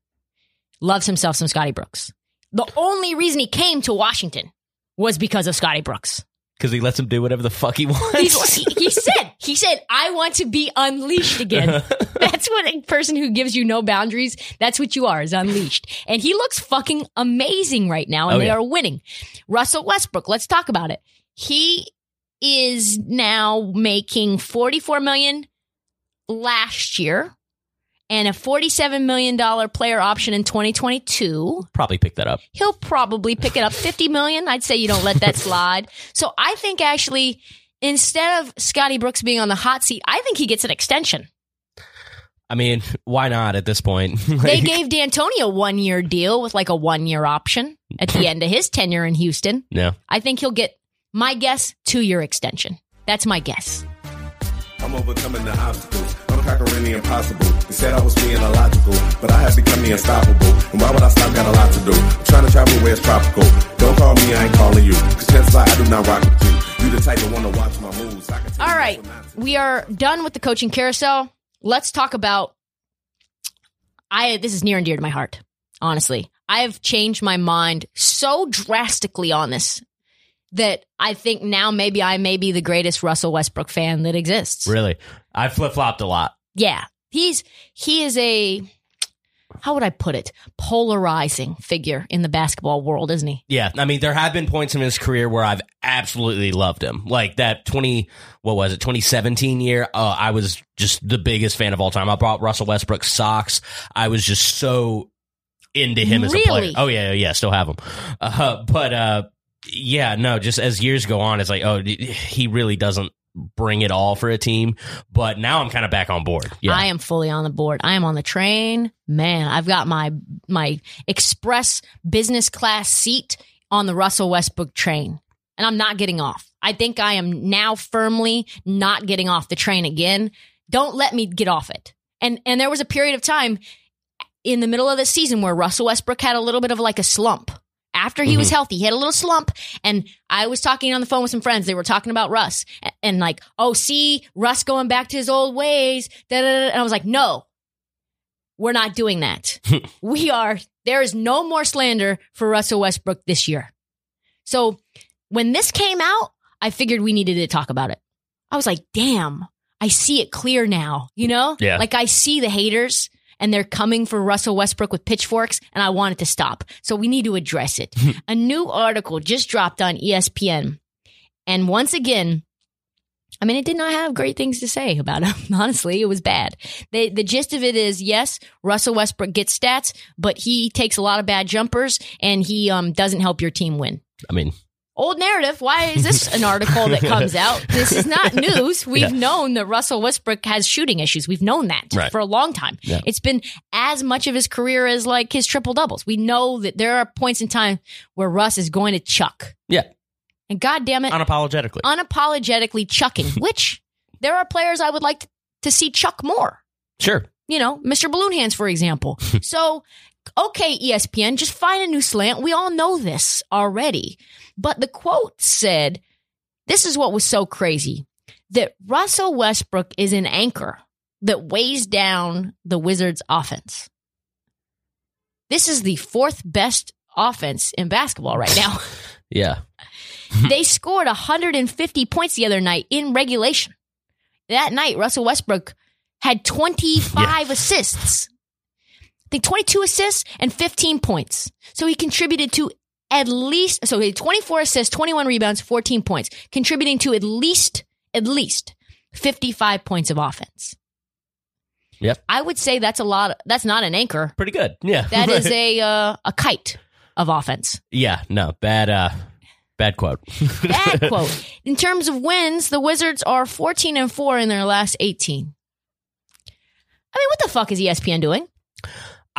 loves himself some Scotty Brooks. The only reason he came to Washington was because of Scotty Brooks. Because he lets him do whatever the fuck he wants. He, he said, he said, I want to be unleashed again. That's what a person who gives you no boundaries, that's what you are, is unleashed. And he looks fucking amazing right now, and Oh, they yeah. are winning. Russell Westbrook, let's talk about it. He is now making 44 million last year and a 47 million dollar player option in 2022. Probably pick that up. He'll probably pick it up 50 million. I'd say you don't let that slide. So I think actually instead of Scotty Brooks being on the hot seat, I think he gets an extension. I mean, why not at this point? They gave D'Antonio a one year deal with like a one year option at the end of his tenure in Houston. no. I think he'll get my guess two year extension. That's my guess. I'm overcoming the obstacles. I'm conquering the impossible. They said I was being illogical, but I have become the unstoppable. And why would I stop? Got a lot to do. I'm trying to travel where it's tropical. Don't call me, I ain't calling you. Cause chances are I do not rock with you. You the type that wanna watch my moves. I can tell All right. to. We are done with the coaching carousel. Let's talk about I this is near and dear to my heart. Honestly. I have changed my mind so drastically on this that I think now maybe I may be the greatest Russell Westbrook fan that exists. Really. I flip flopped a lot. Yeah. He's he is a how would I put it? Polarizing figure in the basketball world, isn't he? Yeah, I mean, there have been points in his career where I've absolutely loved him. Like that twenty, what was it, twenty seventeen year? Uh, I was just the biggest fan of all time. I bought Russell Westbrook socks. I was just so into him as a player. Oh yeah, yeah, still have them. Uh, but uh, yeah, no, just as years go on, it's like, oh, he really doesn't bring it all for a team. But now I'm kind of back on board. Yeah, I am fully on the board. I am on the train. Man, I've got my my express business class seat on the Russell Westbrook train. And I'm not getting off. I think I am now firmly not getting off the train again. Don't let me get off it. And and there was a period of time in the middle of the season where Russell Westbrook had a little bit of like a slump. After he was mm-hmm. healthy, he had a little slump. And I was talking on the phone with some friends. They were talking about Russ and, and like, oh, see, Russ going back to his old ways. Da, da, da. And I was like, no, we're not doing that. we are, there is no more slander for Russell Westbrook this year. So when this came out, I figured we needed to talk about it. I was like, damn, I see it clear now, you know? Yeah. Like I see the haters and they're coming for Russell Westbrook with pitchforks and I want it to stop. So we need to address it. A new article just dropped on ESPN. And once again, I mean, it did not have great things to say about him. Honestly, it was bad. The, the gist of it is, yes, Russell Westbrook gets stats, but he takes a lot of bad jumpers and he um, doesn't help your team win. I mean, Old narrative. Why is this an article that comes out? This is not news. We've Yeah. known that Russell Westbrook has shooting issues. We've known that Right. for a long time. Yeah. It's been as much of his career as like his triple doubles. We know that there are points in time where Russ is going to chuck. yeah, And God damn it, unapologetically. unapologetically chucking, which there are players I would like to see chuck more. sure. You know, Mr. Balloon Hands, for example. so, okay, ESPN, just find a new slant. We all know this already. But the quote said, this is what was so crazy that Russell Westbrook is an anchor that weighs down the Wizards' offense. This is the fourth best offense in basketball right now. Yeah. they scored 150 points the other night in regulation. That night, Russell Westbrook had 25 assists. I think 22 assists and 15 points. So he contributed to at least, so he had 24 assists, 21 rebounds, 14 points, contributing to at least, at least 55 points of offense. Yep. I would say that's a lot. That's not an anchor. Pretty good. Yeah. That is a, uh, a kite of offense. yeah. No bad. Uh, bad quote. Bad quote. In terms of wins, the Wizards are 14 and 4 in their last 18. I mean, what the fuck is ESPN doing?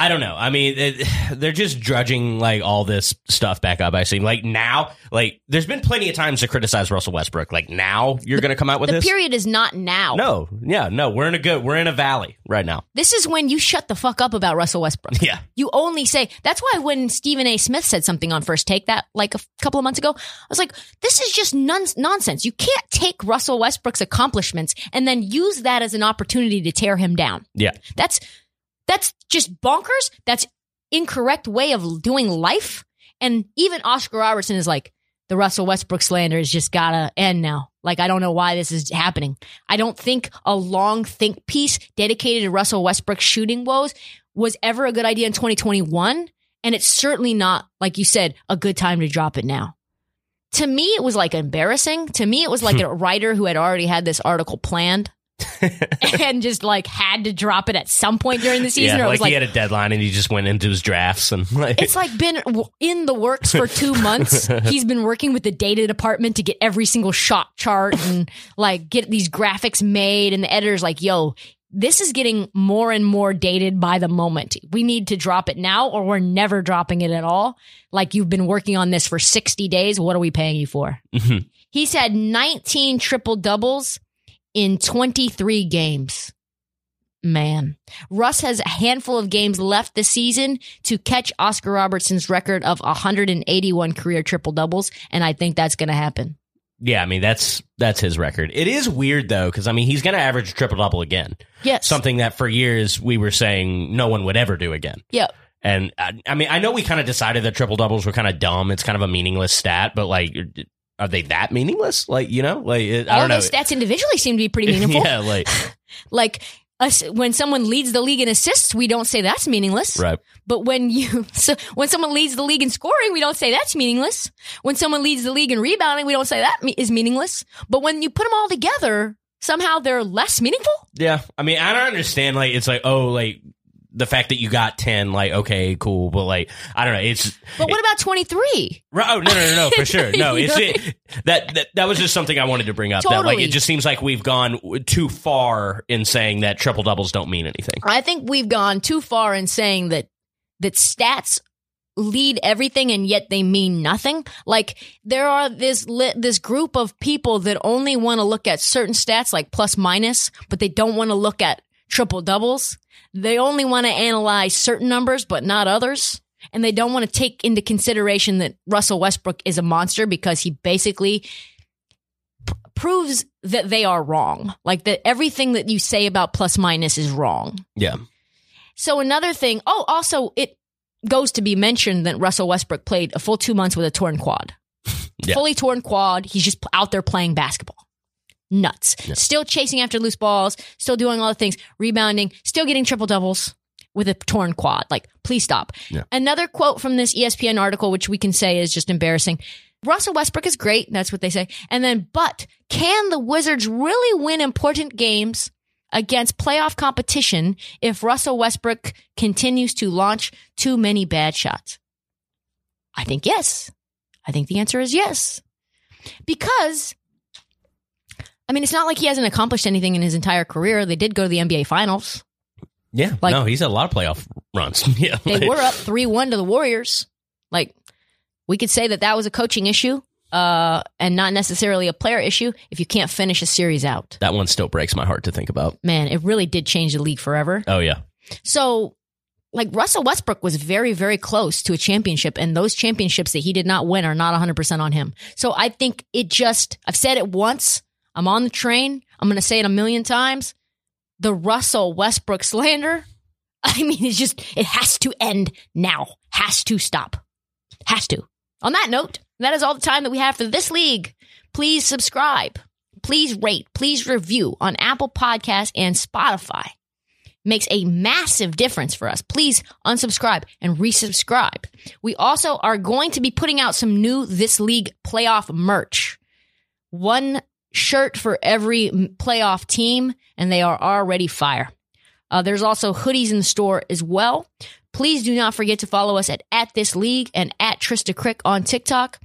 I don't know. I mean, it, they're just drudging like all this stuff back up. I see. Like now, like there's been plenty of times to criticize Russell Westbrook. Like now, you're going to come out with The this. period is not now. no, yeah, no. We're in a good. We're in a valley right now. This is when you shut the fuck up about Russell Westbrook. Yeah. You only say, that's why when Stephen A. Smith said something on First Take that like a f- couple of months ago, I was like, this is just non- nonsense. You can't take Russell Westbrook's accomplishments and then use that as an opportunity to tear him down. Yeah. That's that's just bonkers. That's incorrect way of doing life. And even Oscar Robertson is like, the Russell Westbrook slander has just gotta end now. Like, I don't know why this is happening. I don't think a long think piece dedicated to Russell Westbrook's shooting woes was ever a good idea in 2021. And it's certainly not, like you said, a good time to drop it now. to me, it was like embarrassing. To me, it was like hmm. a writer who had already had this article planned and just like had to drop it at some point during the season. yeah, like, was like, he had a deadline and he just went into his drafts and like it's like been in the works for two months. He's been working with the data department to get every single shot chart and like get these graphics made. And the editor's like, yo, this is getting more and more dated by the moment. We need to drop it now or we're never dropping it at all. Like you've been working on this for 60 days. What are we paying you for? Mhm. He's had 19 triple doubles in 23 games. Man, Russ has a handful of games left this season to catch Oscar Robertson's record of 181 career triple doubles, and I think that's going to happen. yeah, I mean that's that's his record. It is weird though because I mean he's going to average triple double again. Yes. Something that for years we were saying no one would ever do again. Yeah. And I, I mean, I know we kind of decided that triple doubles were kind of dumb. It's kind of a meaningless stat, but like, are they that meaningless? Like, you know, like it, I All don't know. stats individually seem to be pretty meaningful. yeah, like Like us, when someone leads the league in assists, we don't say that's meaningless. right. But when you, so when someone leads the league in scoring, we don't say that's meaningless. When someone leads the league in rebounding, we don't say that me- is meaningless. But when you put them all together, somehow they're less meaningful. Yeah, I mean, I don't understand. Like, it's like, oh, like the fact that you got ten, like, okay, cool, but like, I don't know. It's But what about 23? Oh no no no no for sure no it's it, that, that that was just something I wanted to bring up that like it just seems like we've gone too far in saying that triple doubles don't mean anything. I think we've gone too far in saying that, that stats lead everything and yet they mean nothing. Like there are this li- this group of people that only want to look at certain stats like plus minus, but they don't want to look at triple doubles. They only want to analyze certain numbers but not others. And they don't want to take into consideration that Russell Westbrook is a monster because he basically p- proves that they are wrong. Like that everything that you say about plus minus is wrong. Yeah, So another thing, oh, also it goes to be mentioned that Russell Westbrook played a full two months with a torn quad. Yeah. Fully torn quad. He's just out there playing basketball. Nuts. Still chasing after loose balls, still doing all the things, rebounding, still getting triple doubles with a torn quad. Like, please stop. Yeah. Another quote from this ESPN article, which we can say is just embarrassing. Russell Westbrook is great. That's what they say. And then, but can the Wizards really win important games against playoff competition if Russell Westbrook continues to launch too many bad shots? I think yes. I think the answer is yes. Because, I mean, it's not like he hasn't accomplished anything in his entire career. They did go to the NBA Finals. yeah. Like- no, he's had a lot of playoff runs. yeah, They like- were up 3 1 to the Warriors. Like, we could say that that was a coaching issue uh, and not necessarily a player issue if you can't finish a series out. That one still breaks my heart to think about. Man, it really did change the league forever. Oh yeah, So, like Russell Westbrook was very, very close to a championship, and those championships that he did not win are not 100% on him. So I think it just, I've said it once, I'm on the train, I'm going to say it a million times. The Russell Westbrook slander, I mean, it's just, it has to end now, has to stop, has to. On that note, that is all the time that we have for this league. Please subscribe, please rate, please review on Apple Podcasts and Spotify makes a massive difference for us. Please unsubscribe and resubscribe. We also are going to be putting out some new This League playoff merch. One shirt for every playoff team, and they are already fire. Uh, there's also hoodies in the store as well. Please do not forget to follow us at, at This League and at Trista Crick on TikTok.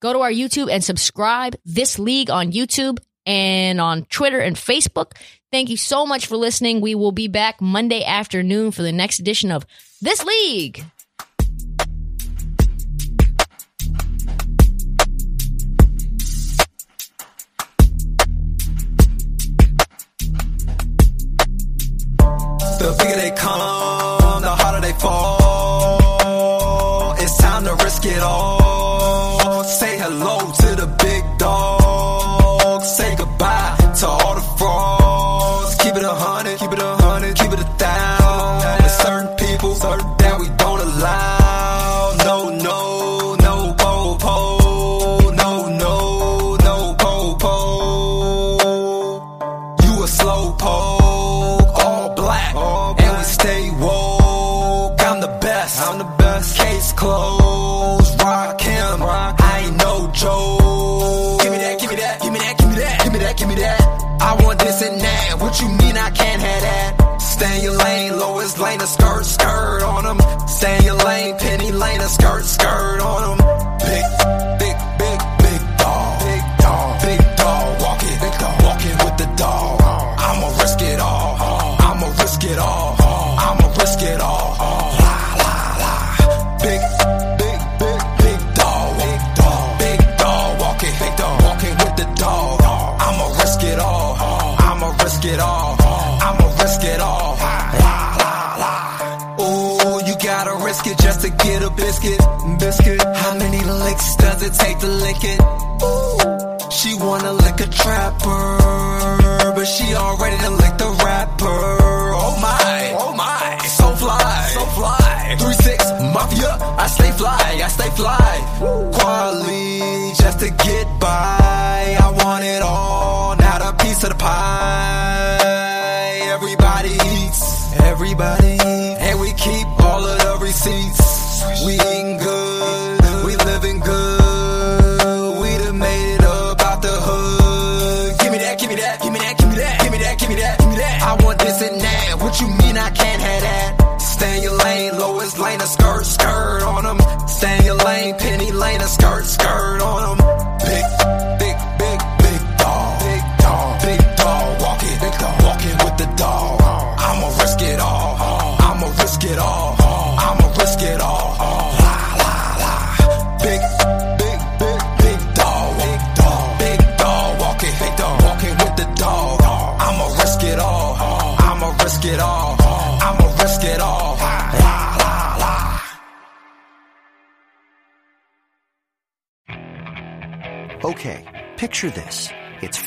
Go to our YouTube and subscribe. This League on YouTube and on Twitter and Facebook. Thank you so much for listening. We will be back Monday afternoon for the next edition of This League. The bigger they come, the harder they fall. It's time to risk it all. Say hello to fly, I stay fly.